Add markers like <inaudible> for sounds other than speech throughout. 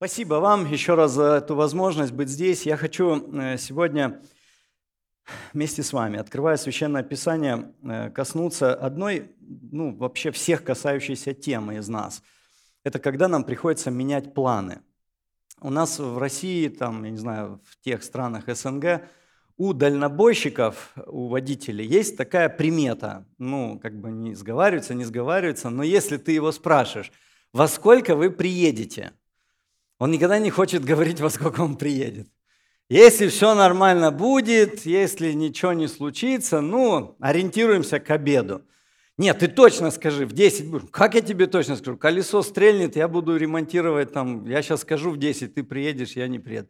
Спасибо вам еще раз за эту возможность быть здесь. Я хочу э, сегодня вместе с вами, открывая Священное Писание, э, коснуться одной, ну, вообще всех касающейся темы из нас. Это когда нам приходится менять планы. У нас в России, там, я не знаю, в тех странах СНГ, у дальнобойщиков, у водителей есть такая примета. Ну, как бы не сговариваются, не сговариваются, но если ты его спрашиваешь, во сколько вы приедете – он никогда не хочет говорить, во сколько он приедет. Если все нормально будет, если ничего не случится, ну, ориентируемся к обеду. Нет, ты точно скажи, в 10 Как я тебе точно скажу? Колесо стрельнет, я буду ремонтировать там, я сейчас скажу в 10, ты приедешь, я не приеду.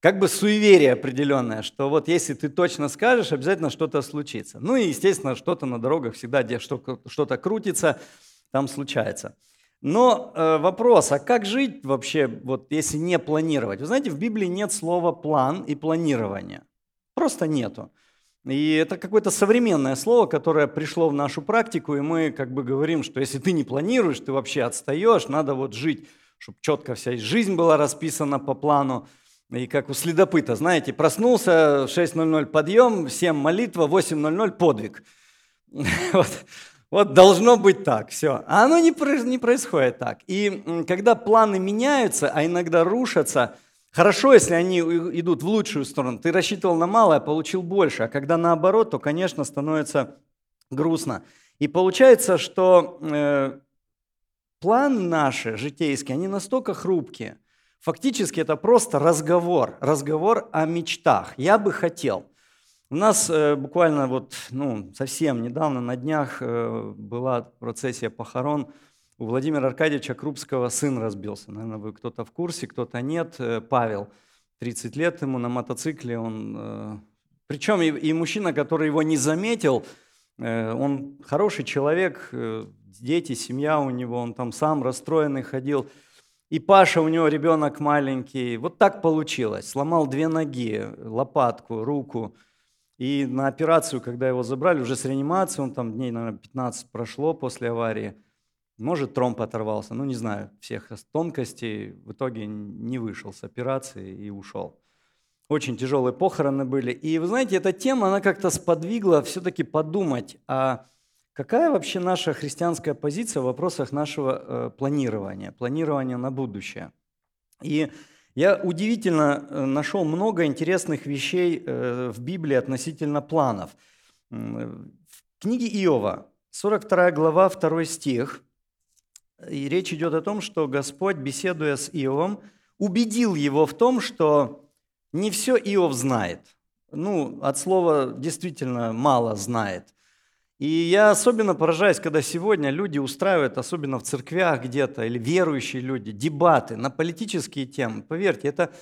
Как бы суеверие определенное, что вот если ты точно скажешь, обязательно что-то случится. Ну и, естественно, что-то на дорогах всегда, где что-то крутится, там случается. Но э, вопрос, а как жить вообще, вот если не планировать? Вы знаете, в Библии нет слова план и планирование. Просто нету. И это какое-то современное слово, которое пришло в нашу практику, и мы как бы говорим, что если ты не планируешь, ты вообще отстаешь, надо вот жить, чтобы четко вся жизнь была расписана по плану. И как у следопыта, знаете, проснулся, в 6.00 подъем, 7 молитва, 8.00 подвиг. <laughs> Вот должно быть так, все. А оно не, не происходит так. И когда планы меняются, а иногда рушатся, хорошо, если они идут в лучшую сторону. Ты рассчитывал на малое, получил больше. А когда наоборот, то, конечно, становится грустно. И получается, что э, планы наши житейские, они настолько хрупкие. Фактически это просто разговор, разговор о мечтах. Я бы хотел – у нас э, буквально вот, ну, совсем недавно, на днях э, была процессия похорон. У Владимира Аркадьевича Крупского сын разбился. Наверное, вы кто-то в курсе, кто-то нет. Э, Павел, 30 лет ему на мотоцикле. Он, причем и, и мужчина, который его не заметил, он хороший человек, дети, семья у него, он там сам расстроенный ходил. И Паша, у него ребенок маленький. Вот так получилось. Сломал две ноги, лопатку, руку – и на операцию, когда его забрали, уже с реанимацией, он там дней, наверное, 15 прошло после аварии, может, тромб оторвался, ну, не знаю всех тонкостей, в итоге не вышел с операции и ушел. Очень тяжелые похороны были. И вы знаете, эта тема, она как-то сподвигла все-таки подумать, а какая вообще наша христианская позиция в вопросах нашего э, планирования, планирования на будущее. И я удивительно э, нашел много интересных вещей э, в Библии относительно планов. В книге Иова, 42 глава, 2 стих, и речь идет о том, что Господь, беседуя с Иовом, убедил его в том, что не все Иов знает. Ну, от слова действительно мало знает. И я особенно поражаюсь, когда сегодня люди устраивают, особенно в церквях где-то, или верующие люди, дебаты на политические темы. Поверьте, это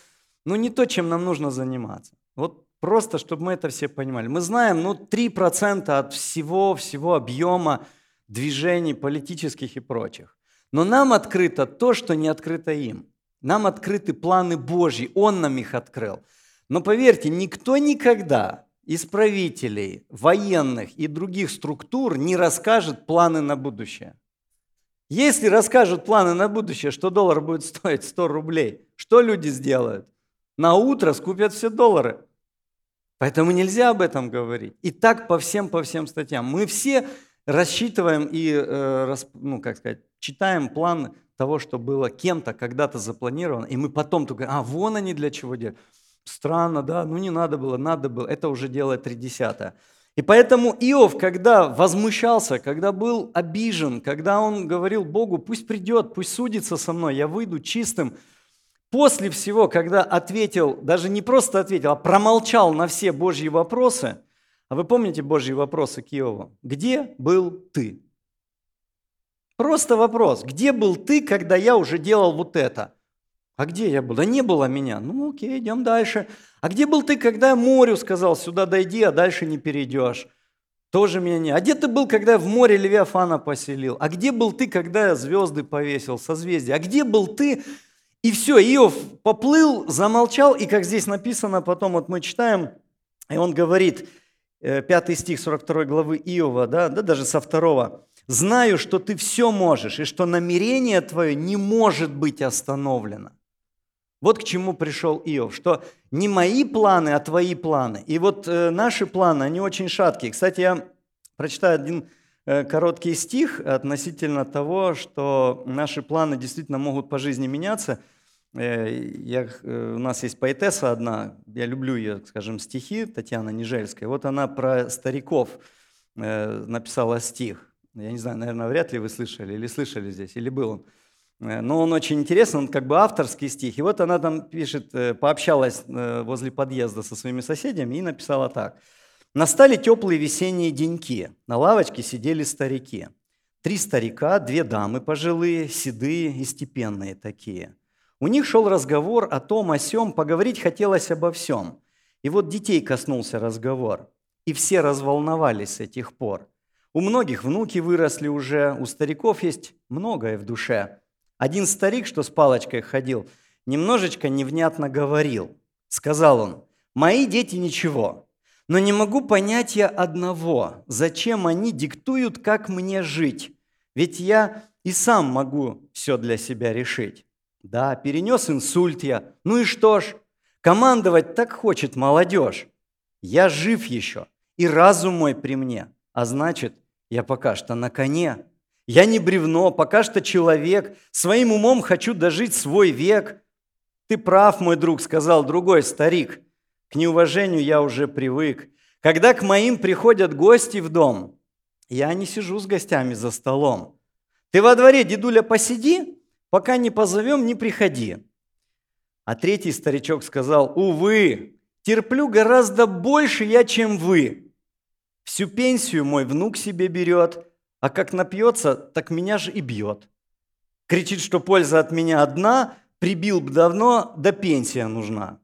ну, не то, чем нам нужно заниматься. Вот просто, чтобы мы это все понимали. Мы знаем, ну, 3% от всего, всего объема движений политических и прочих. Но нам открыто то, что не открыто им. Нам открыты планы Божьи, Он нам их открыл. Но поверьте, никто никогда из правителей, военных и других структур не расскажет планы на будущее. Если расскажут планы на будущее, что доллар будет <laughs> стоить 100 рублей, что люди сделают? На утро скупят все доллары. Поэтому нельзя об этом говорить. И так по всем, по всем статьям. Мы все рассчитываем и, э, ну, как сказать, читаем план того, что было кем-то когда-то запланировано, и мы потом только, а, вон они для чего делают. Странно, да, ну не надо было, надо было. Это уже делает тридесятое. И поэтому Иов, когда возмущался, когда был обижен, когда он говорил Богу, пусть придет, пусть судится со мной, я выйду чистым, после всего, когда ответил, даже не просто ответил, а промолчал на все Божьи вопросы, а вы помните Божьи вопросы к Иову? Где был ты? Просто вопрос, где был ты, когда я уже делал вот это? А где я был? Да не было меня. Ну окей, идем дальше. А где был ты, когда я морю сказал, сюда дойди, а дальше не перейдешь? Тоже меня не. А где ты был, когда я в море Левиафана поселил? А где был ты, когда я звезды повесил, созвездия? А где был ты? И все, Иов поплыл, замолчал, и как здесь написано, потом вот мы читаем, и он говорит, 5 э, стих 42 главы Иова, да, да даже со второго. «Знаю, что ты все можешь, и что намерение твое не может быть остановлено». Вот к чему пришел Иов, что не мои планы, а твои планы. И вот э, наши планы, они очень шаткие. Кстати, я прочитаю один э, короткий стих относительно того, что наши планы действительно могут по жизни меняться. Э, я, у нас есть поэтесса одна, я люблю ее, скажем, стихи, Татьяна Нижельская. Вот она про стариков написала стих. Я не знаю, наверное, вряд ли вы слышали, или слышали здесь, или был он. Э, но он очень интересный, он как бы авторский стих. И вот она там пишет, э, пообщалась э, возле подъезда со своими соседями и написала так. «Настали теплые весенние деньки, на лавочке сидели старики. Три старика, две дамы пожилые, седые и степенные такие. У них шел разговор о том, о сем, поговорить хотелось обо всем. И вот детей коснулся разговор, и все разволновались с этих пор. У многих внуки выросли уже, у стариков есть многое в душе – один старик, что с палочкой ходил, немножечко невнятно говорил. Сказал он, «Мои дети ничего, но не могу понять я одного, зачем они диктуют, как мне жить. Ведь я и сам могу все для себя решить. Да, перенес инсульт я, ну и что ж, командовать так хочет молодежь. Я жив еще, и разум мой при мне, а значит, я пока что на коне. Я не бревно, пока что человек. Своим умом хочу дожить свой век. Ты прав, мой друг, сказал другой старик. К неуважению я уже привык. Когда к моим приходят гости в дом, я не сижу с гостями за столом. Ты во дворе, дедуля, посиди, пока не позовем, не приходи. А третий старичок сказал, увы, терплю гораздо больше я, чем вы. Всю пенсию мой внук себе берет – а как напьется, так меня же и бьет. Кричит, что польза от меня одна, прибил бы давно, да пенсия нужна.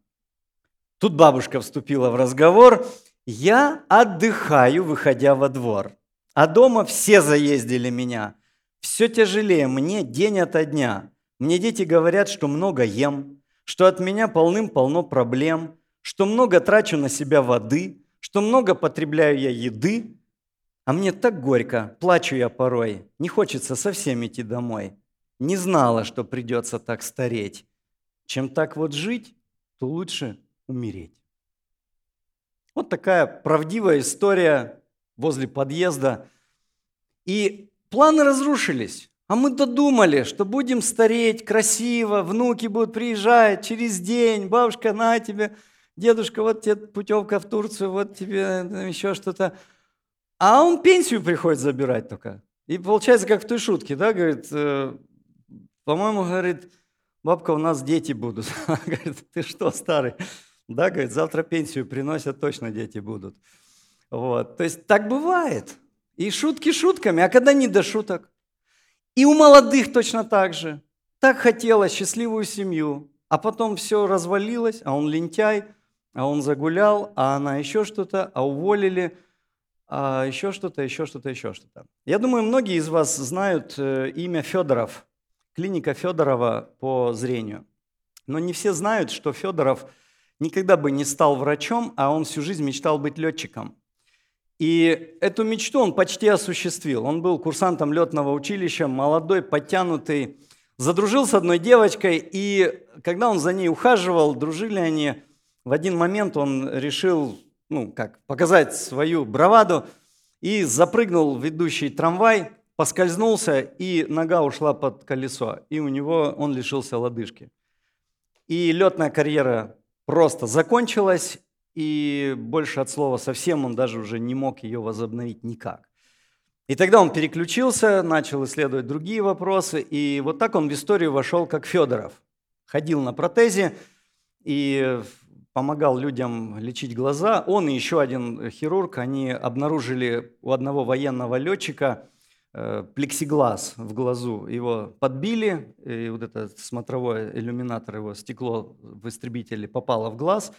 Тут бабушка вступила в разговор. Я отдыхаю, выходя во двор. А дома все заездили меня. Все тяжелее мне день ото дня. Мне дети говорят, что много ем, что от меня полным-полно проблем, что много трачу на себя воды, что много потребляю я еды, а мне так горько, плачу я порой, не хочется совсем идти домой. Не знала, что придется так стареть. Чем так вот жить, то лучше умереть. Вот такая правдивая история возле подъезда. И планы разрушились. А мы додумали, что будем стареть красиво, внуки будут приезжать через день, бабушка, на тебе, дедушка, вот тебе путевка в Турцию, вот тебе еще что-то. А он пенсию приходит забирать только. И получается, как в той шутке, да, говорит, э, по-моему, говорит, бабка, у нас дети будут. <laughs> говорит, ты что, старый? Да, говорит, завтра пенсию приносят, точно дети будут. Вот. То есть так бывает. И шутки шутками, а когда не до шуток? И у молодых точно так же. Так хотелось счастливую семью, а потом все развалилось, а он лентяй, а он загулял, а она еще что-то, а уволили – а еще что-то, еще что-то, еще что-то. Я думаю, многие из вас знают э, имя Федоров, клиника Федорова по зрению. Но не все знают, что Федоров никогда бы не стал врачом, а он всю жизнь мечтал быть летчиком. И эту мечту он почти осуществил. Он был курсантом летного училища, молодой, подтянутый, задружил с одной девочкой, и когда он за ней ухаживал, дружили они, в один момент он решил ну, как, показать свою браваду, и запрыгнул в ведущий трамвай, поскользнулся, и нога ушла под колесо, и у него он лишился лодыжки. И летная карьера просто закончилась, и больше от слова совсем он даже уже не мог ее возобновить никак. И тогда он переключился, начал исследовать другие вопросы, и вот так он в историю вошел как Федоров. Ходил на протезе, и помогал людям лечить глаза. Он и еще один хирург, они обнаружили у одного военного летчика э, плексиглаз в глазу. Его подбили, и вот этот смотровой иллюминатор, его стекло в истребителе попало в глаз.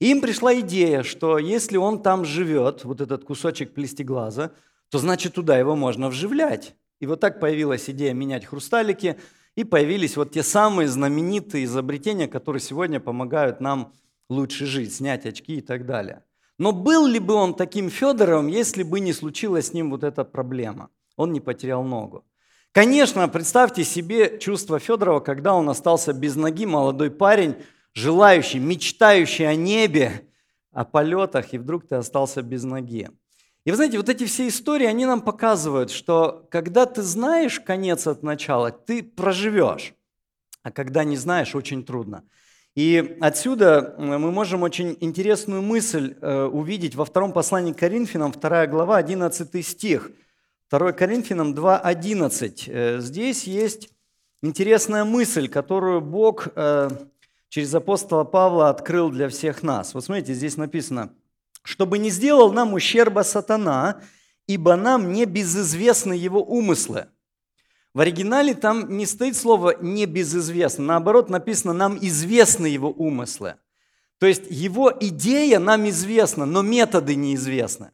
И им пришла идея, что если он там живет, вот этот кусочек плестиглаза, то значит туда его можно вживлять. И вот так появилась идея менять хрусталики, и появились вот те самые знаменитые изобретения, которые сегодня помогают нам лучше жить, снять очки и так далее. Но был ли бы он таким Федоровым, если бы не случилась с ним вот эта проблема? Он не потерял ногу. Конечно, представьте себе чувство Федорова, когда он остался без ноги, молодой парень, желающий, мечтающий о небе, о полетах, и вдруг ты остался без ноги. И вы знаете, вот эти все истории, они нам показывают, что когда ты знаешь конец от начала, ты проживешь, а когда не знаешь, очень трудно. И отсюда мы можем очень интересную мысль э, увидеть во втором послании к Коринфянам, 2 глава, 11 стих. 2 Коринфянам 2.11. Э, здесь есть интересная мысль, которую Бог э, через апостола Павла открыл для всех нас. Вот смотрите, здесь написано – чтобы не сделал нам ущерба сатана, ибо нам не безызвестны его умыслы. В оригинале там не стоит слово «не безызвестно», наоборот написано «нам известны его умыслы». То есть его идея нам известна, но методы неизвестны.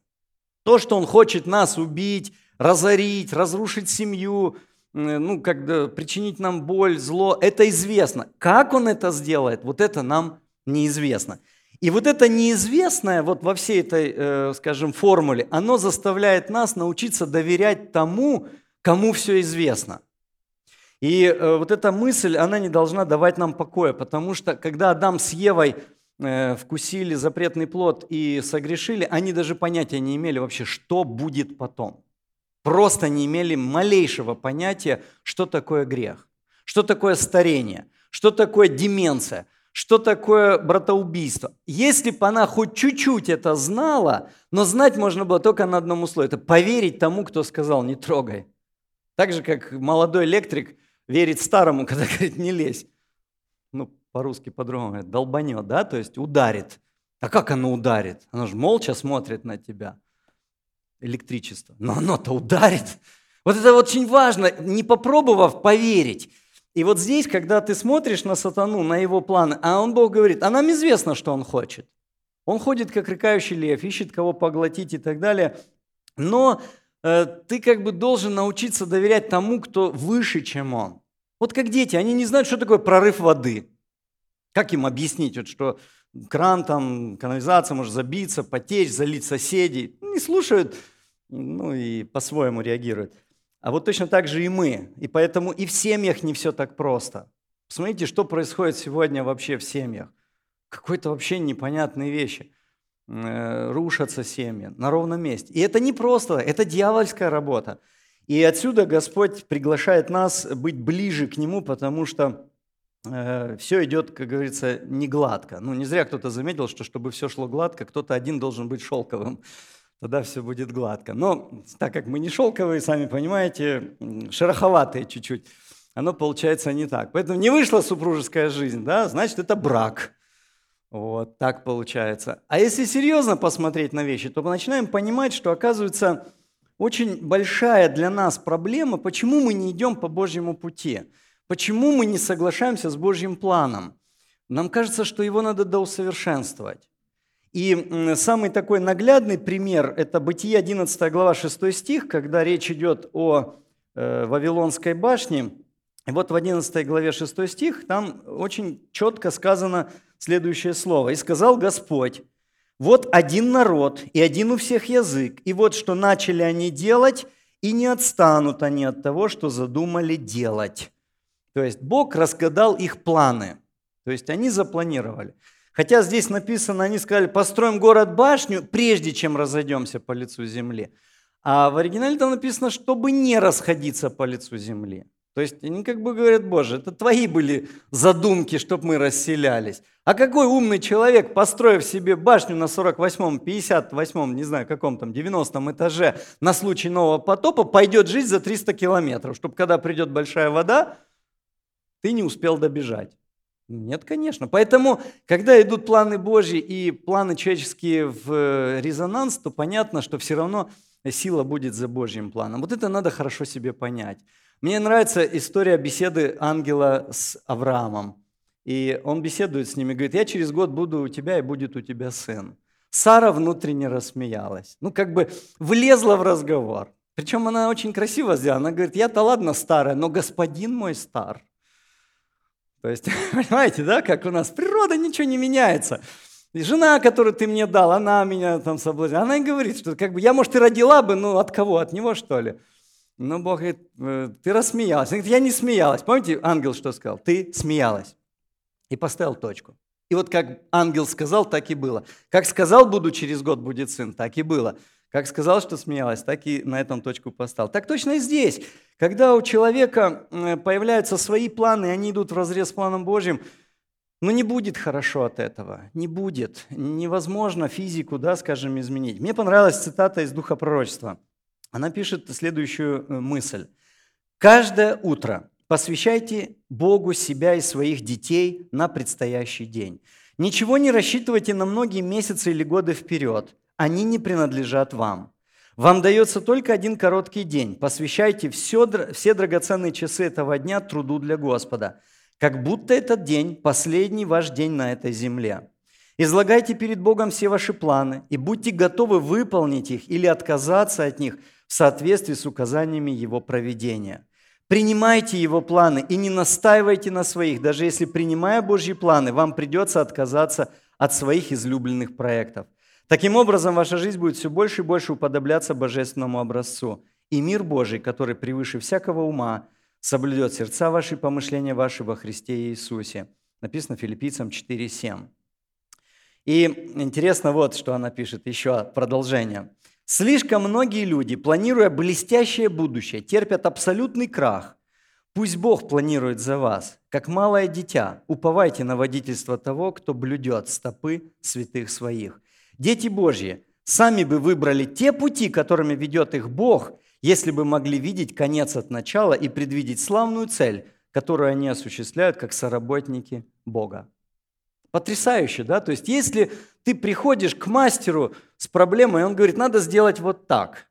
То, что он хочет нас убить, разорить, разрушить семью, ну, как причинить нам боль, зло, это известно. Как он это сделает, вот это нам неизвестно. И вот это неизвестное вот во всей этой, э, скажем, формуле, оно заставляет нас научиться доверять тому, кому все известно. И э, вот эта мысль, она не должна давать нам покоя, потому что когда Адам с Евой э, вкусили запретный плод и согрешили, они даже понятия не имели вообще, что будет потом. Просто не имели малейшего понятия, что такое грех, что такое старение, что такое деменция – что такое братоубийство. Если бы она хоть чуть-чуть это знала, но знать можно было только на одном условии. Это поверить тому, кто сказал «не трогай». Так же, как молодой электрик верит старому, <laughs> когда говорит «не лезь». Ну, по-русски по-другому долбанет, да, то есть ударит. А как оно ударит? Оно же молча смотрит на тебя. Электричество. Но оно-то ударит. Вот это очень важно, не попробовав поверить. И вот здесь, когда ты смотришь на сатану, на его планы, а он, Бог говорит, а нам известно, что он хочет. Он ходит, как рыкающий лев, ищет кого поглотить и так далее. Но ты как бы должен научиться доверять тому, кто выше, чем он. Вот как дети, они не знают, что такое прорыв воды. Как им объяснить, вот, что кран, там, канализация может забиться, потечь, залить соседей. Не слушают, ну и по-своему реагируют. А вот точно так же и мы. И поэтому и в семьях не все так просто. Посмотрите, что происходит сегодня вообще в семьях. Какой-то вообще непонятные вещи. Э, рушатся семьи на ровном месте. И это не просто, это дьявольская работа. И отсюда Господь приглашает нас быть ближе к Нему, потому что э, все идет, как говорится, не гладко. Ну, не зря кто-то заметил, что чтобы все шло гладко, кто-то один должен быть шелковым тогда все будет гладко. Но так как мы не шелковые, сами понимаете, шероховатые чуть-чуть, оно получается не так. Поэтому не вышла супружеская жизнь, да, значит, это брак. Вот так получается. А если серьезно посмотреть на вещи, то мы начинаем понимать, что оказывается очень большая для нас проблема, почему мы не идем по Божьему пути, почему мы не соглашаемся с Божьим планом. Нам кажется, что его надо доусовершенствовать. И самый такой наглядный пример – это Бытие 11 глава 6 стих, когда речь идет о э, Вавилонской башне. И вот в 11 главе 6 стих там очень четко сказано следующее слово. «И сказал Господь, вот один народ и один у всех язык, и вот что начали они делать, и не отстанут они от того, что задумали делать». То есть Бог разгадал их планы, то есть они запланировали – Хотя здесь написано, они сказали, построим город-башню, прежде чем разойдемся по лицу земли. А в оригинале там написано, чтобы не расходиться по лицу земли. То есть они как бы говорят, Боже, это твои были задумки, чтобы мы расселялись. А какой умный человек, построив себе башню на 48-м, 58-м, не знаю, каком там, 90-м этаже на случай нового потопа, пойдет жить за 300 километров, чтобы когда придет большая вода, ты не успел добежать. Нет, конечно. Поэтому, когда идут планы Божьи и планы человеческие в э, резонанс, то понятно, что все равно сила будет за Божьим планом. Вот это надо хорошо себе понять. Мне нравится история беседы ангела с Авраамом. И он беседует с ними, говорит, я через год буду у тебя, и будет у тебя сын. Сара внутренне рассмеялась. Ну, как бы влезла в разговор. Причем она очень красиво сделала. Она говорит, я-то ладно старая, но господин мой стар. То есть, <laughs> понимаете, да, как у нас природа ничего не меняется. И жена, которую ты мне дал, она меня там соблазнила. Она и говорит, что как бы я, может, и родила бы, ну от кого? От него, что ли? Но Бог говорит, «Э, ты рассмеялась. Он говорит, я не смеялась. Помните, ангел что сказал? Ты смеялась. И поставил точку. И вот как ангел сказал, так и было. Как сказал, буду через год будет сын, так и было. Как сказал, что смеялась, так и на этом точку поставил. Так точно и здесь. Когда у человека появляются свои планы, и они идут в разрез с планом Божьим, но не будет хорошо от этого, не будет. Невозможно физику, да, скажем, изменить. Мне понравилась цитата из Духа Пророчества. Она пишет следующую э, мысль. «Каждое утро посвящайте Богу себя и своих детей на предстоящий день. Ничего не рассчитывайте на многие месяцы или годы вперед – они не принадлежат вам. Вам дается только один короткий день. Посвящайте все, все драгоценные часы этого дня труду для Господа, как будто этот день – последний ваш день на этой земле. Излагайте перед Богом все ваши планы и будьте готовы выполнить их или отказаться от них в соответствии с указаниями Его проведения. Принимайте Его планы и не настаивайте на своих, даже если, принимая Божьи планы, вам придется отказаться от своих излюбленных проектов. Таким образом, ваша жизнь будет все больше и больше уподобляться божественному образцу. И мир Божий, который превыше всякого ума, соблюдет сердца ваши и помышления ваши во Христе Иисусе. Написано филиппийцам 4.7. И интересно вот, что она пишет, еще продолжение. «Слишком многие люди, планируя блестящее будущее, терпят абсолютный крах. Пусть Бог планирует за вас, как малое дитя. Уповайте на водительство того, кто блюдет стопы святых своих. Дети Божьи сами бы выбрали те пути, которыми ведет их Бог, если бы могли видеть конец от начала и предвидеть славную цель, которую они осуществляют как соработники Бога. Потрясающе, да? То есть если ты приходишь к мастеру с проблемой, он говорит, надо сделать вот так.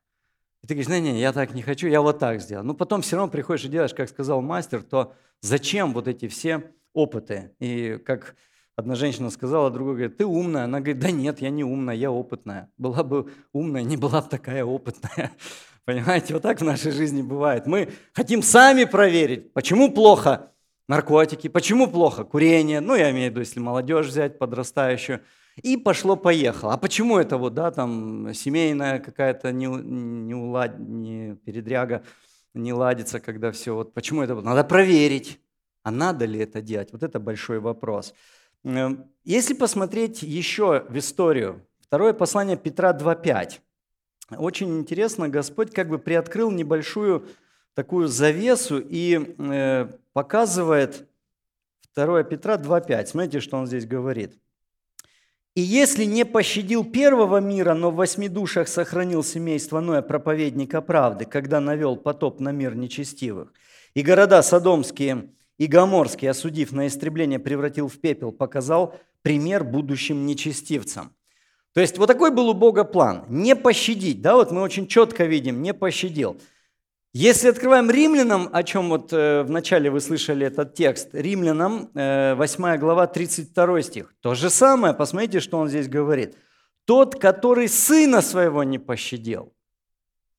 И ты говоришь, не-не, я так не хочу, я вот так сделаю. Но потом все равно приходишь и делаешь, как сказал мастер, то зачем вот эти все опыты? И как Одна женщина сказала, другой говорит, ты умная. Она говорит, да нет, я не умная, я опытная. Была бы умная, не была бы такая опытная. <laughs> Понимаете, вот так в нашей жизни бывает. Мы хотим сами проверить, почему плохо наркотики, почему плохо курение, ну, я имею в виду, если молодежь взять подрастающую, и пошло-поехало. А почему это вот, да, там, семейная какая-то не, не, улад, не передряга, не ладится, когда все, вот почему это? Надо проверить, а надо ли это делать? Вот это большой вопрос. Эм, если посмотреть еще в историю, второе послание Петра 2.5, очень интересно, Господь как бы приоткрыл небольшую такую завесу и э, показывает 2 Петра 2.5. Смотрите, что он здесь говорит. «И если не пощадил первого мира, но в восьми душах сохранил семейство Ноя, проповедника правды, когда навел потоп на мир нечестивых, и города Содомские и Гоморский, осудив на истребление, превратил в пепел, показал пример будущим нечестивцам. То есть вот такой был у Бога план. Не пощадить, да, вот мы очень четко видим, не пощадил. Если открываем римлянам, о чем вот э, в начале вы слышали этот текст, римлянам, э, 8 глава, 32 стих, то же самое, посмотрите, что он здесь говорит. Тот, который сына своего не пощадил,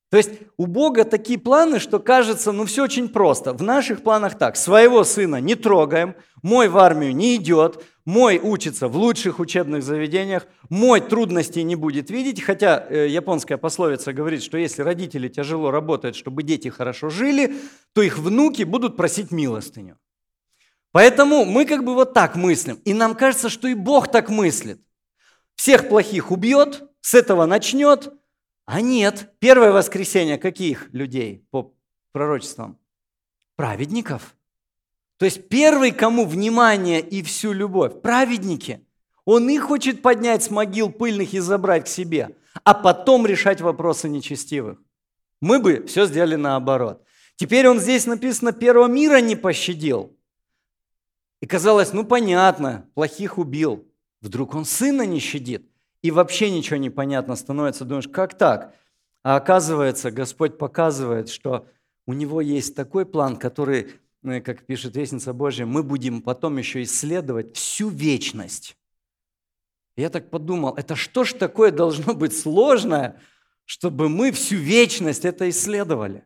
то есть у Бога такие планы, что кажется, ну все очень просто. В наших планах так, своего сына не трогаем, мой в армию не идет, мой учится в лучших учебных заведениях, мой трудностей не будет видеть, хотя э, японская пословица говорит, что если родители тяжело работают, чтобы дети хорошо жили, то их внуки будут просить милостыню. Поэтому мы как бы вот так мыслим, и нам кажется, что и Бог так мыслит. Всех плохих убьет, с этого начнет, а нет, первое воскресенье каких людей по пророчествам? Праведников. То есть первый, кому внимание и всю любовь, праведники. Он их хочет поднять с могил пыльных и забрать к себе, а потом решать вопросы нечестивых. Мы бы все сделали наоборот. Теперь он здесь написано, первого мира не пощадил. И казалось, ну понятно, плохих убил. Вдруг он сына не щадит и вообще ничего не понятно становится. Думаешь, как так? А оказывается, Господь показывает, что у Него есть такой план, который, ну, как пишет Вестница Божья, мы будем потом еще исследовать всю вечность. Я так подумал, это что ж такое должно быть сложное, чтобы мы всю вечность это исследовали?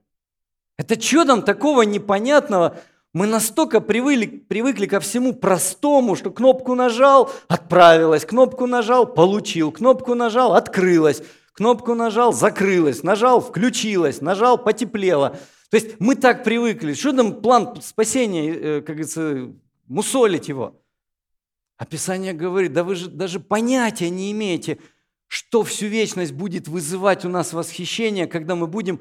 Это там такого непонятного, мы настолько привыкли, привыкли ко всему простому, что кнопку нажал, отправилась, кнопку нажал, получил, кнопку нажал, открылась, Кнопку нажал, закрылась, нажал, включилась, нажал, потеплело. То есть мы так привыкли. Что там план спасения, э, как говорится, мусолить его? Описание говорит, да вы же даже понятия не имеете, что всю вечность будет вызывать у нас восхищение, когда мы будем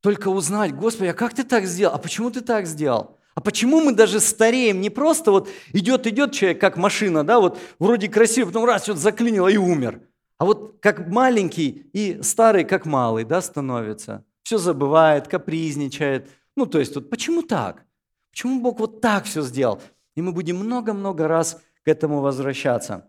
только узнать, Господи, а как ты так сделал? А почему ты так сделал? А почему мы даже стареем? Не просто вот идет, идет человек, как машина, да, вот вроде красиво, потом раз, что-то заклинило и умер. А вот как маленький и старый, как малый, да, становится. Все забывает, капризничает. Ну, то есть, вот почему так? Почему Бог вот так все сделал? И мы будем много-много раз к этому возвращаться.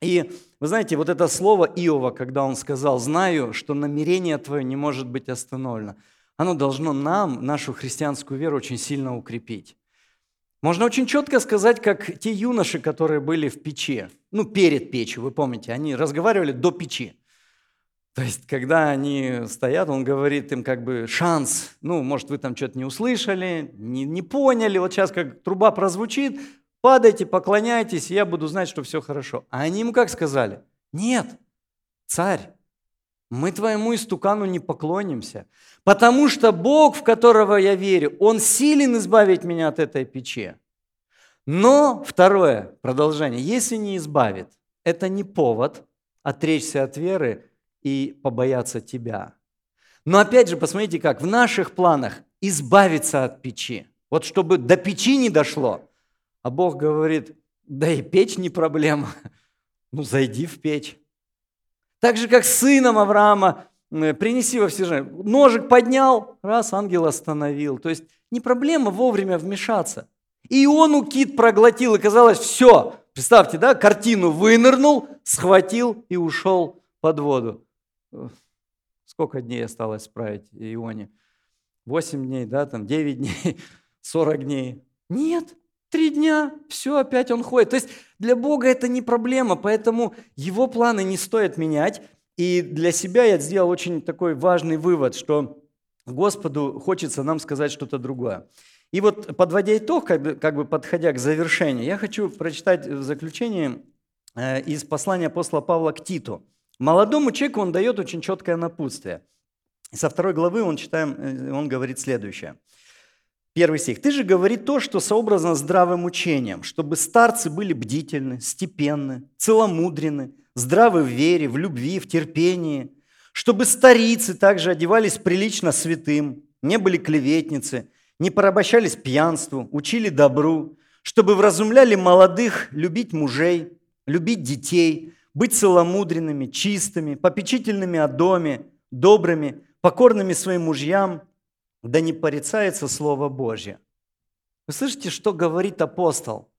И вы знаете, вот это слово Иова, когда он сказал, знаю, что намерение твое не может быть остановлено оно должно нам, нашу христианскую веру, очень сильно укрепить. Можно очень четко сказать, как те юноши, которые были в печи, ну, перед печью, вы помните, они разговаривали до печи. То есть, когда они стоят, он говорит им как бы шанс, ну, может, вы там что-то не услышали, не, не поняли, вот сейчас как труба прозвучит, падайте, поклоняйтесь, я буду знать, что все хорошо. А они ему как сказали? Нет, царь, мы твоему истукану не поклонимся, потому что Бог, в которого я верю, Он силен избавить меня от этой печи. Но, второе, продолжение, если не избавит, это не повод отречься от веры и побояться тебя. Но опять же, посмотрите как, в наших планах избавиться от печи. Вот чтобы до печи не дошло. А Бог говорит, да и печь не проблема. <laughs> Ну, зайди в печь. Так же, как сыном Авраама, принеси во всежение. Ножик поднял, раз, ангел остановил. То есть не проблема вовремя вмешаться. И он у кит проглотил, и казалось, все. Представьте, да, картину вынырнул, схватил и ушел под воду. Сколько дней осталось справить Ионе? Восемь дней, да, там девять дней, <laughs> сорок дней. Нет, Три дня, все, опять он ходит. То есть для Бога это не проблема, поэтому его планы не стоит менять. И для себя я сделал очень такой важный вывод, что Господу хочется нам сказать что-то другое. И вот подводя итог, как бы, как бы подходя к завершению, я хочу прочитать в заключение э, из послания апостола Павла к Титу. Молодому человеку он дает очень четкое напутствие. Со второй главы он, читаем, э, он говорит следующее – Первый стих. «Ты же говори то, что сообразно здравым учением, чтобы старцы были бдительны, степенны, целомудрены, здравы в вере, в любви, в терпении, чтобы старицы также одевались прилично святым, не были клеветницы, не порабощались пьянству, учили добру, чтобы вразумляли молодых любить мужей, любить детей, быть целомудренными, чистыми, попечительными о доме, добрыми, покорными своим мужьям, да не порицается Слово Божье. Вы слышите, что говорит апостол?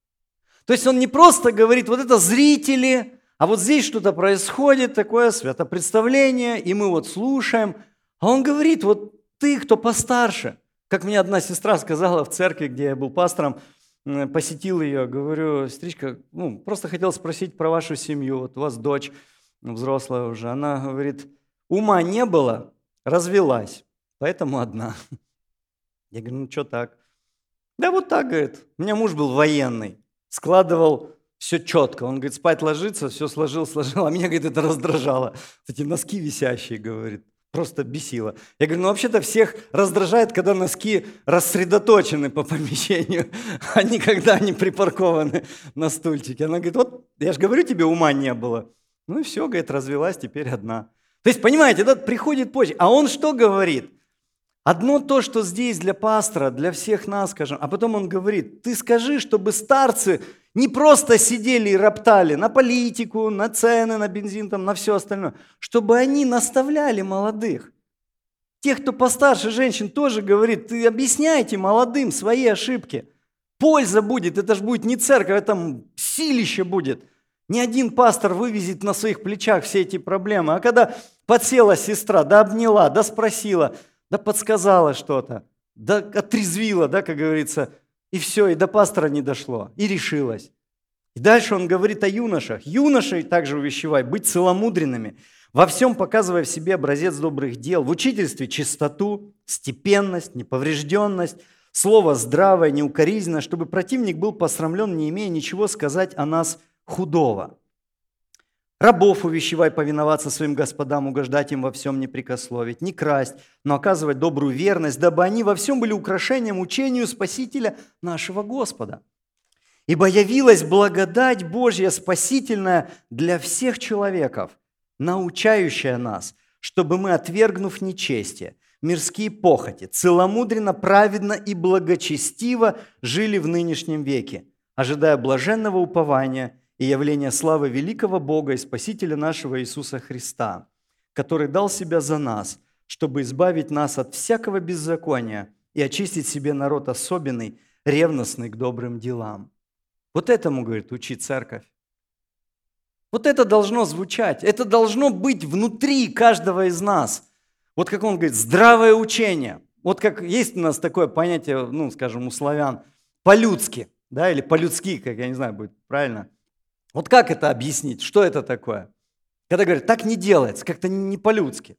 То есть он не просто говорит, вот это зрители, а вот здесь что-то происходит, такое светопредставление, и мы вот слушаем. А он говорит, вот ты, кто постарше, как мне одна сестра сказала в церкви, где я был пастором, посетил ее, говорю, сестричка, ну, просто хотел спросить про вашу семью, вот у вас дочь взрослая уже, она говорит, ума не было, развелась поэтому одна. <laughs> Я говорю, ну что так? Да вот так, говорит. У меня муж был военный, складывал все четко. Он говорит, спать ложится, все сложил, сложил. А меня, говорит, это раздражало. Эти носки висящие, говорит. Просто бесило. Я говорю, ну вообще-то всех раздражает, когда носки рассредоточены по помещению, <laughs> а не когда они припаркованы на стульчике. Она говорит, вот я же говорю, тебе ума не было. Ну и все, говорит, развелась, теперь одна. То есть, понимаете, этот приходит позже. А он что говорит? Одно то, что здесь для пастора, для всех нас, скажем, а потом он говорит, ты скажи, чтобы старцы не просто сидели и роптали на политику, на цены, на бензин, там, на все остальное, чтобы они наставляли молодых. Тех, кто постарше женщин, тоже говорит, ты объясняйте молодым свои ошибки. Польза будет, это же будет не церковь, это силище будет. Ни один пастор вывезет на своих плечах все эти проблемы. А когда подсела сестра, да обняла, да спросила – да подсказала что-то, да отрезвила, да, как говорится, и все, и до пастора не дошло, и решилась. И дальше он говорит о юношах. Юношей также увещевай, быть целомудренными, во всем показывая в себе образец добрых дел, в учительстве чистоту, степенность, неповрежденность, слово здравое, неукоризненно, чтобы противник был посрамлен, не имея ничего сказать о нас худого. Рабов увещевай повиноваться своим господам, угождать им во всем не прикословить, не красть, но оказывать добрую верность, дабы они во всем были украшением учению Спасителя нашего Господа. Ибо явилась благодать Божья спасительная для всех человеков, научающая нас, чтобы мы, отвергнув нечестие, мирские похоти, целомудренно, праведно и благочестиво жили в нынешнем веке, ожидая блаженного упования – и явление славы великого Бога и Спасителя нашего Иисуса Христа, который дал себя за нас, чтобы избавить нас от всякого беззакония и очистить себе народ особенный, ревностный к добрым делам. Вот этому, говорит, учит церковь. Вот это должно звучать, это должно быть внутри каждого из нас. Вот как он говорит, здравое учение. Вот как есть у нас такое понятие, ну, скажем, у славян, по-людски, да, или по-людски, как я не знаю, будет правильно – вот как это объяснить? Что это такое? Когда говорят, так не делается, как-то не по-людски.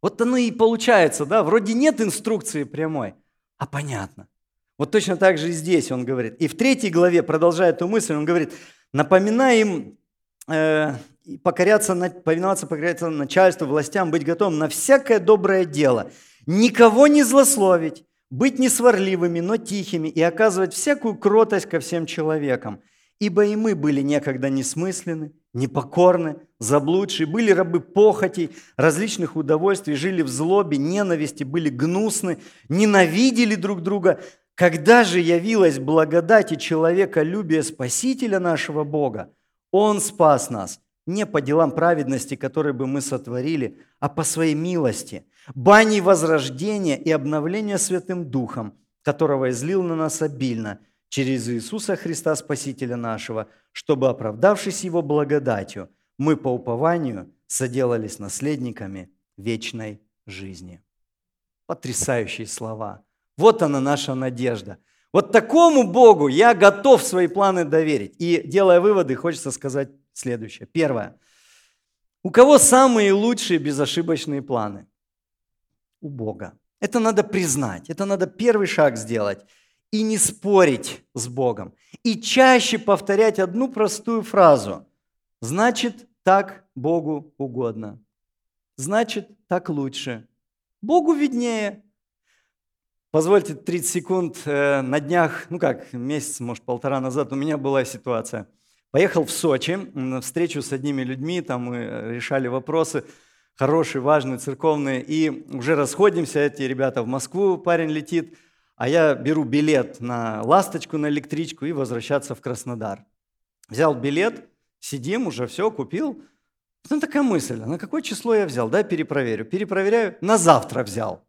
Вот оно и получается, да, вроде нет инструкции прямой, а понятно. Вот точно так же и здесь он говорит. И в третьей главе, продолжая эту мысль, он говорит, напоминай им э, покоряться, повиноваться, покоряться начальству, властям, быть готовым на всякое доброе дело, никого не злословить, быть не сварливыми, но тихими и оказывать всякую кротость ко всем человекам – Ибо и мы были некогда несмысленны, непокорны, заблудшие, были рабы похотей, различных удовольствий, жили в злобе, ненависти, были гнусны, ненавидели друг друга. Когда же явилась благодать и человеколюбие Спасителя нашего Бога, Он спас нас не по делам праведности, которые бы мы сотворили, а по своей милости, бани возрождения и обновления Святым Духом, которого излил на нас обильно – через Иисуса Христа, Спасителя нашего, чтобы, оправдавшись Его благодатью, мы по упованию соделались наследниками вечной жизни. Потрясающие слова. Вот она наша надежда. Вот такому Богу я готов свои планы доверить. И делая выводы, хочется сказать следующее. Первое. У кого самые лучшие безошибочные планы? У Бога. Это надо признать, это надо первый шаг сделать и не спорить с Богом. И чаще повторять одну простую фразу. Значит, так Богу угодно. Значит, так лучше. Богу виднее. Позвольте 30 секунд. Э, на днях, ну как, месяц, может, полтора назад у меня была ситуация. Поехал в Сочи на встречу с одними людьми, там мы решали вопросы хорошие, важные, церковные. И уже расходимся, эти ребята в Москву, парень летит – а я беру билет на «Ласточку», на электричку и возвращаться в Краснодар. Взял билет, сидим уже, все, купил. Потом такая мысль, на какое число я взял? Да, перепроверю. Перепроверяю, на завтра взял.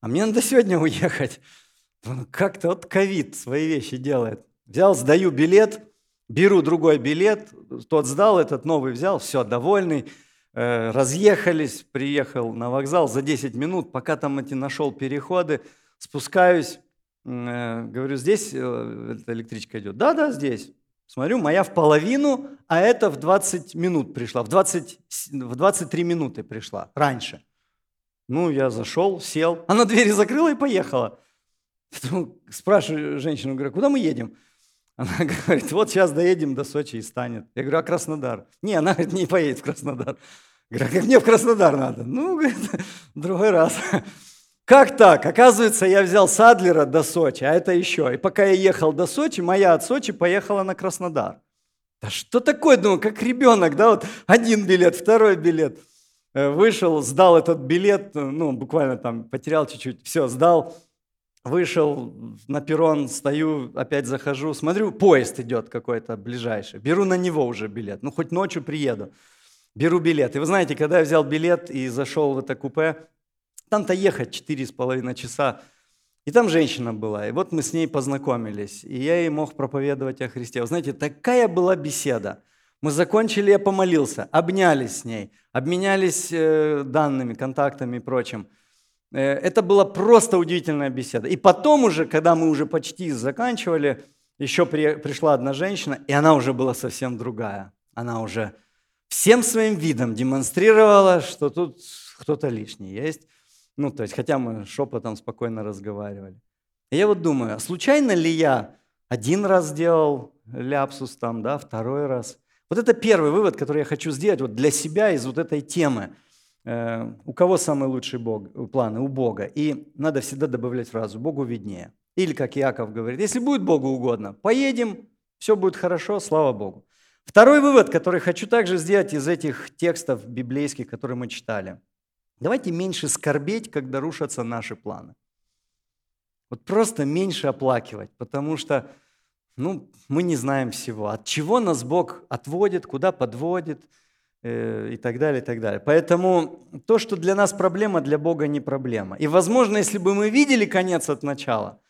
А мне надо сегодня <laughs> уехать. Ну, как-то вот ковид свои вещи делает. Взял, сдаю билет, беру другой билет, тот сдал, этот новый взял, все, довольный. Э, разъехались, приехал на вокзал за 10 минут, пока там эти нашел переходы – Спускаюсь, э, говорю, здесь э, эта электричка идет? Да, да, здесь. Смотрю, моя в половину, а это в 20 минут пришла, в, 20, в 23 минуты пришла, раньше. Ну, я зашел, сел, она двери закрыла и поехала. Спрашиваю женщину, говорю, куда мы едем? Она <laughs> говорит, вот сейчас доедем до Сочи и станет. Я говорю, а Краснодар? Не, она говорит, не поедет в Краснодар. Говорю, а как мне в Краснодар надо? Ну, говорит, <laughs> другой раз. Как так? Оказывается, я взял Садлера до Сочи, а это еще. И пока я ехал до Сочи, моя от Сочи поехала на Краснодар. Да что такое, думаю, как ребенок, да, вот один билет, второй билет. Э, вышел, сдал этот билет, ну, буквально там потерял чуть-чуть, все, сдал, вышел на перрон, стою, опять захожу, смотрю, поезд идет какой-то ближайший, беру на него уже билет, ну, хоть ночью приеду, беру билет. И вы знаете, когда я взял билет и зашел в это купе, там-то ехать четыре с половиной часа. И там женщина была, и вот мы с ней познакомились, и я ей мог проповедовать о Христе. Вы знаете, такая была беседа. Мы закончили, я помолился, обнялись с ней, обменялись э, данными, контактами и прочим. Э, это была просто удивительная беседа. И потом уже, когда мы уже почти заканчивали, еще при, пришла одна женщина, и она уже была совсем другая. Она уже всем своим видом демонстрировала, что тут кто-то лишний есть. Ну, то есть, хотя мы шепотом спокойно разговаривали. И я вот думаю, а случайно ли я один раз сделал ляпсус там, да, второй раз? Вот это первый вывод, который я хочу сделать вот для себя из вот этой темы. Э, у кого самый лучший Бог, планы? У Бога. И надо всегда добавлять фразу «Богу виднее». Или, как Иаков говорит, если будет Богу угодно, поедем, все будет хорошо, слава Богу. Второй вывод, который хочу также сделать из этих текстов библейских, которые мы читали. Давайте меньше скорбеть, когда рушатся наши планы. Вот просто меньше оплакивать, потому что ну, мы не знаем всего. От чего нас Бог отводит, куда подводит э, и так далее, и так далее. Поэтому то, что для нас проблема, для Бога не проблема. И, возможно, если бы мы видели конец от начала,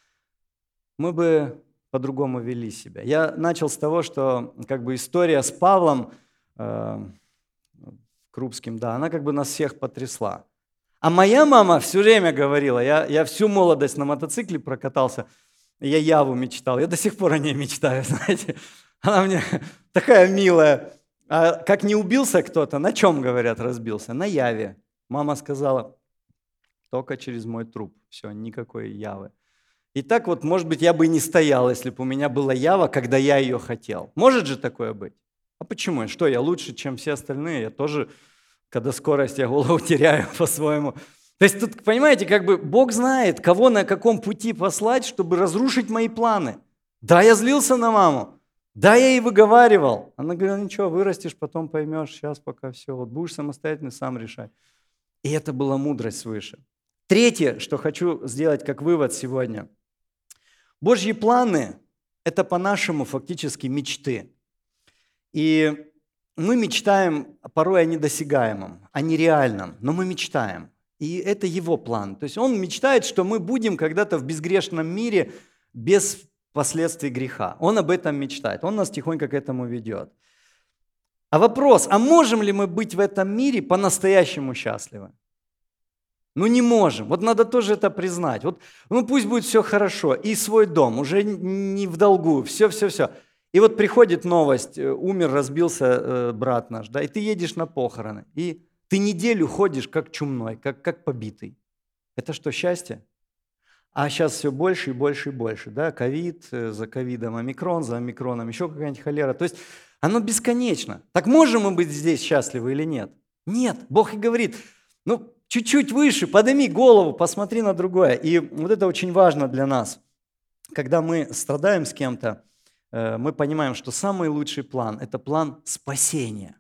мы бы по-другому вели себя. Я начал с того, что как бы история с Павлом э, Крупским, да, она как бы нас всех потрясла. А моя мама все время говорила, я, я всю молодость на мотоцикле прокатался, я Яву мечтал, я до сих пор о ней мечтаю, <laughs> знаете. Она мне такая милая. А как не убился кто-то, на чем, говорят, разбился? На Яве. Мама сказала, только через мой труп. Все, никакой Явы. И так вот, может быть, я бы и не стоял, если бы у меня была Ява, когда я ее хотел. Может же такое быть? А почему? Что, я лучше, чем все остальные? Я тоже когда скорость, я голову <laughs> теряю по-своему. То есть тут, понимаете, как бы Бог знает, кого на каком пути послать, чтобы разрушить мои планы. Да, я злился на маму. Да, я ей выговаривал. Она говорила, ничего, вырастешь, потом поймешь, сейчас пока все, вот будешь самостоятельно сам решать. И это была мудрость свыше. Третье, что хочу сделать как вывод сегодня. Божьи планы – это по-нашему фактически мечты. И мы мечтаем порой о недосягаемом, о нереальном, но мы мечтаем. И это его план. То есть он мечтает, что мы будем когда-то в безгрешном мире без последствий греха. Он об этом мечтает. Он нас тихонько к этому ведет. А вопрос, а можем ли мы быть в этом мире по-настоящему счастливы? Ну не можем. Вот надо тоже это признать. Вот, ну пусть будет все хорошо. И свой дом, уже не в долгу, все-все-все. И вот приходит новость, э, умер, разбился э, брат наш, да, и ты едешь на похороны, и ты неделю ходишь как чумной, как, как побитый. Это что, счастье? А сейчас все больше и больше и больше, да, ковид, э, за ковидом омикрон, за омикроном еще какая-нибудь холера. То есть оно бесконечно. Так можем мы быть здесь счастливы или нет? Нет. Бог и говорит, ну, чуть-чуть выше, подними голову, посмотри на другое. И вот это очень важно для нас. Когда мы страдаем с кем-то, мы понимаем, что самый лучший план – это план спасения.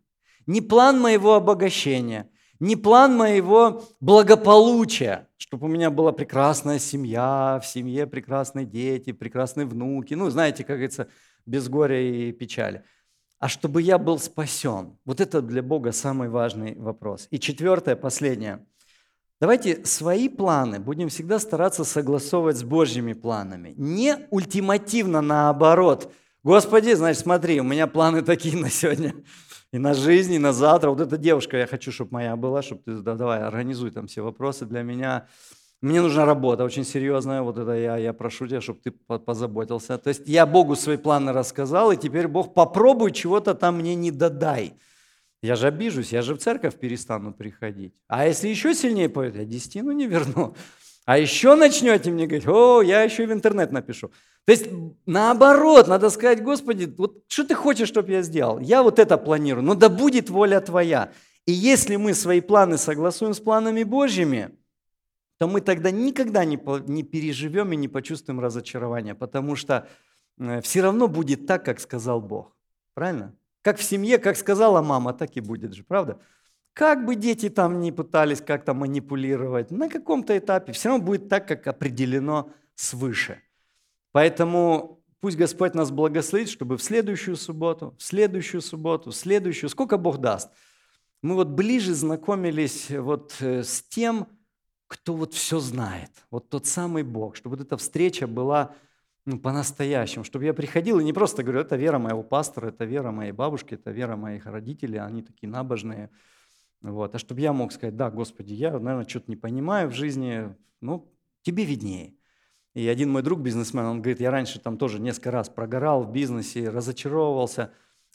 Не план моего обогащения, не план моего благополучия, чтобы у меня была прекрасная семья, в семье прекрасные дети, прекрасные внуки. Ну, знаете, как говорится, без горя и печали. А чтобы я был спасен. Вот это для Бога самый важный вопрос. И четвертое, последнее. Давайте свои планы будем всегда стараться согласовывать с Божьими планами. Не ультимативно наоборот – Господи, значит, смотри, у меня планы такие на сегодня, и на жизнь, и на завтра. Вот эта девушка, я хочу, чтобы моя была, чтобы ты, да, давай, организуй там все вопросы для меня. Мне нужна работа очень серьезная, вот это я, я прошу тебя, чтобы ты позаботился. То есть я Богу свои планы рассказал, и теперь Бог попробуй чего-то там мне не додай. Я же обижусь, я же в церковь перестану приходить. А если еще сильнее поет, я десятину не верну. А еще начнете мне говорить, о, я еще в интернет напишу. То есть наоборот, надо сказать, Господи, вот что ты хочешь, чтобы я сделал? Я вот это планирую, но да будет воля Твоя. И если мы свои планы согласуем с планами Божьими, то мы тогда никогда не, не переживем и не почувствуем разочарования, потому что э, все равно будет так, как сказал Бог. Правильно? Как в семье, как сказала мама, так и будет же, правда? Как бы дети там не пытались как-то манипулировать, на каком-то этапе все равно будет так, как определено свыше. Поэтому пусть Господь нас благословит, чтобы в следующую субботу, в следующую субботу, в следующую, сколько Бог даст, мы вот ближе знакомились вот э, с тем, кто вот все знает, вот тот самый Бог, чтобы вот эта встреча была ну, по-настоящему, чтобы я приходил и не просто говорю, это вера моего пастора, это вера моей бабушки, это вера моих родителей, они такие набожные, вот. А чтобы я мог сказать, да, Господи, я, наверное, что-то не понимаю в жизни, ну, тебе виднее. И один мой друг бизнесмен, он говорит, я раньше там тоже несколько раз прогорал в бизнесе, разочаровывался.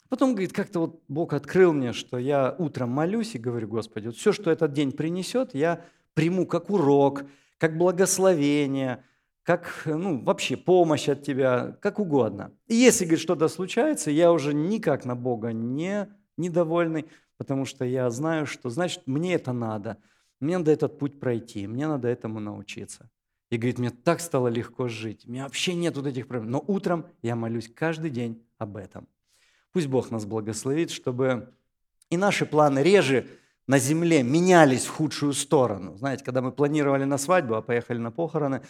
Потом, говорит, как-то вот Бог открыл мне, что я утром молюсь и говорю, Господи, вот все, что этот день принесет, я приму как урок, как благословение, как, ну, вообще помощь от тебя, как угодно. И если, говорит, что-то случается, я уже никак на Бога не недовольный, потому что я знаю, что, значит, мне это надо. Мне надо этот путь пройти, мне надо этому научиться. И говорит, мне так стало легко жить, у меня вообще нет вот этих проблем. Но утром я молюсь каждый день об этом. Пусть Бог нас благословит, чтобы и наши планы реже на земле менялись в худшую сторону. Знаете, когда мы планировали на свадьбу, а поехали на похороны,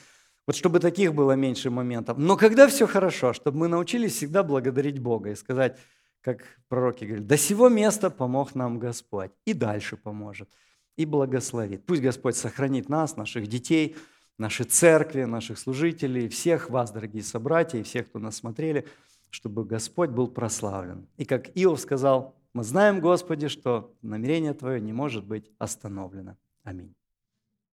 вот чтобы таких было меньше моментов. Но когда все хорошо, чтобы мы научились всегда благодарить Бога и сказать, как пророки говорят, до сего места помог нам Господь и дальше поможет, и благословит. Пусть Господь сохранит нас, наших детей, наши церкви, наших служителей, всех вас, дорогие собратья, и всех, кто нас смотрели, чтобы Господь был прославлен. И как Иов сказал, мы знаем, Господи, что намерение Твое не может быть остановлено. Аминь.